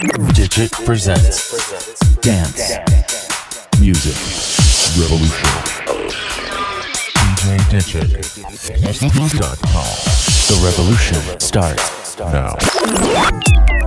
Digit presents Dance Music Revolution. DJ Digit.com. The revolution starts now.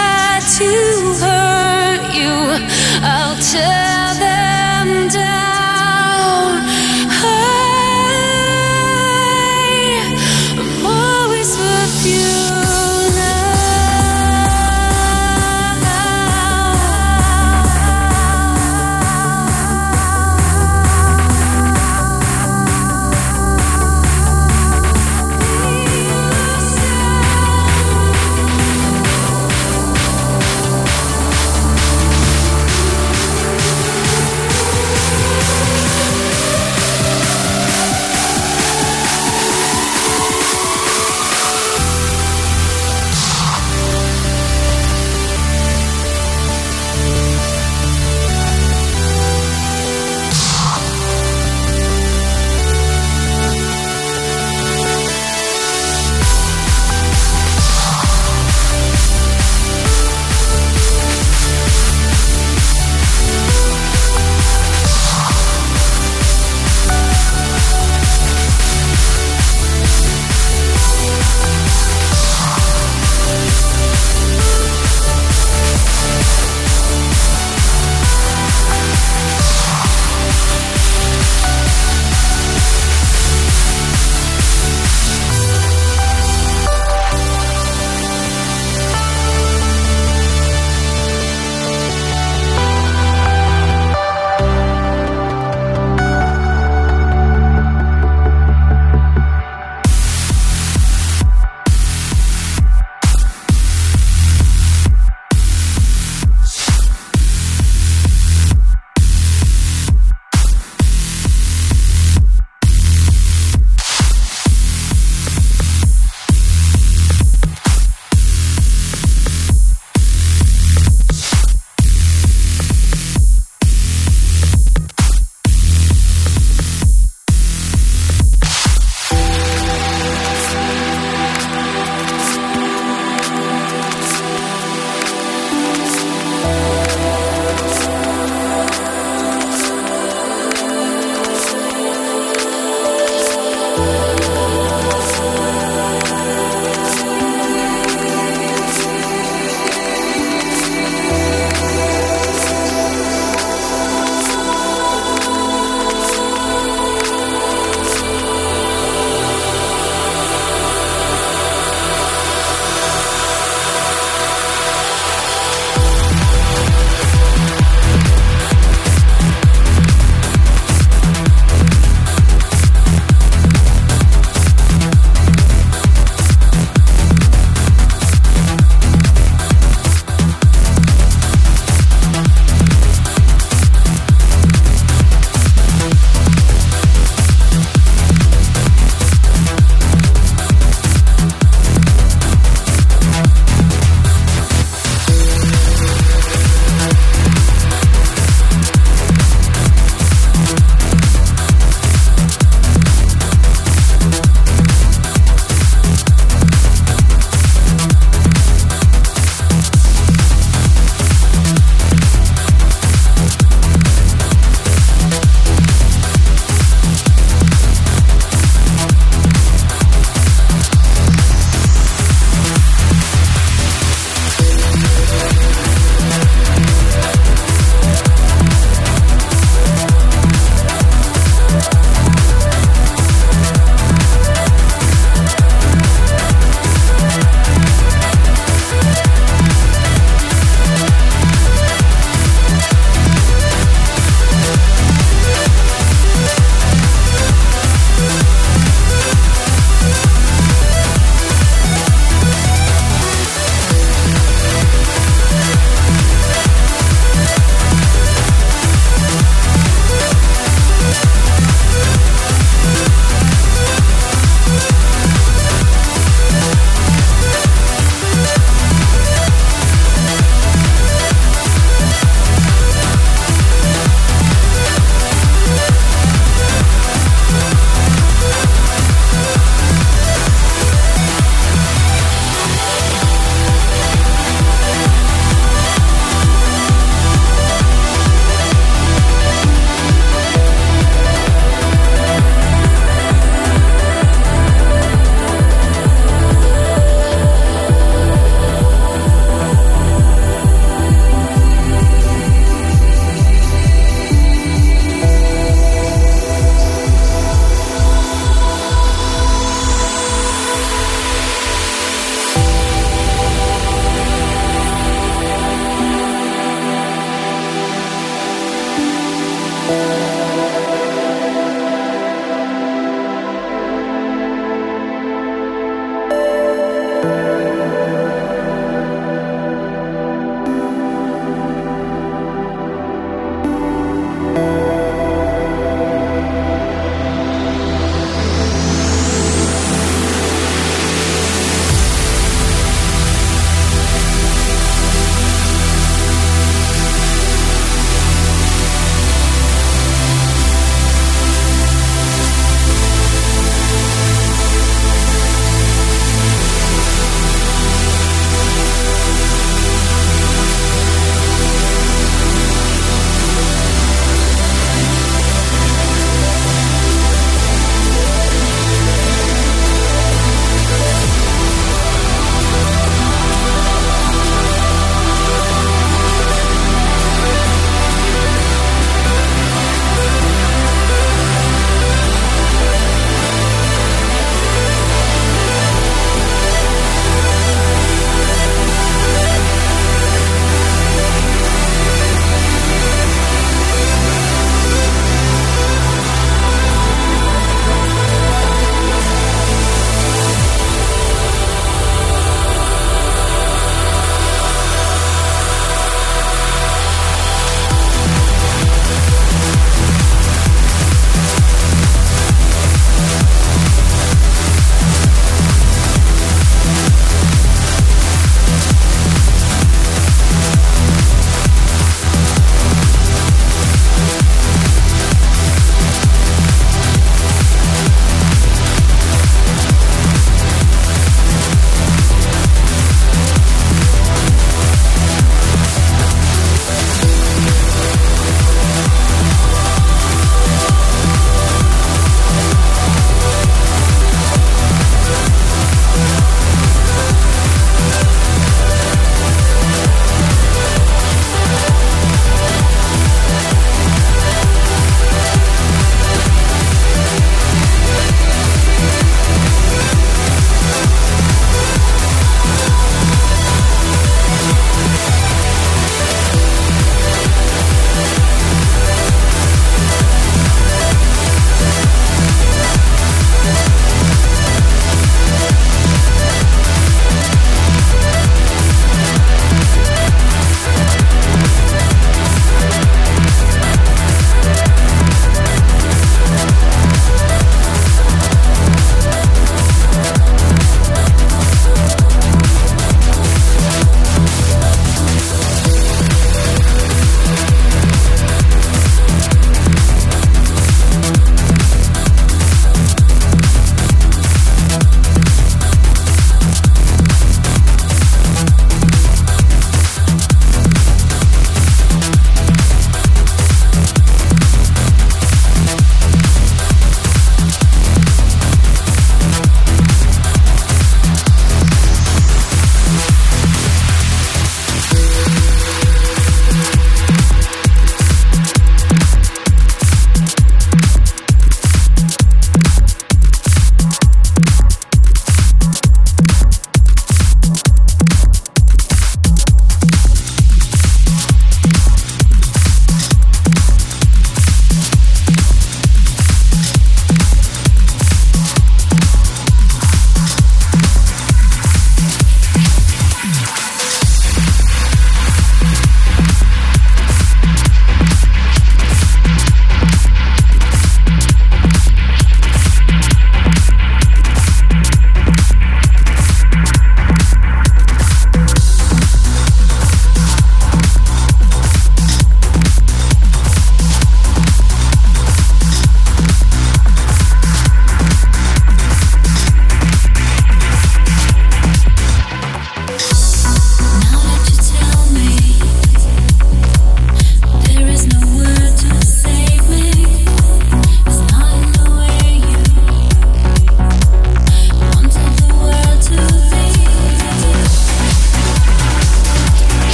Try to hurt you, I'll tell them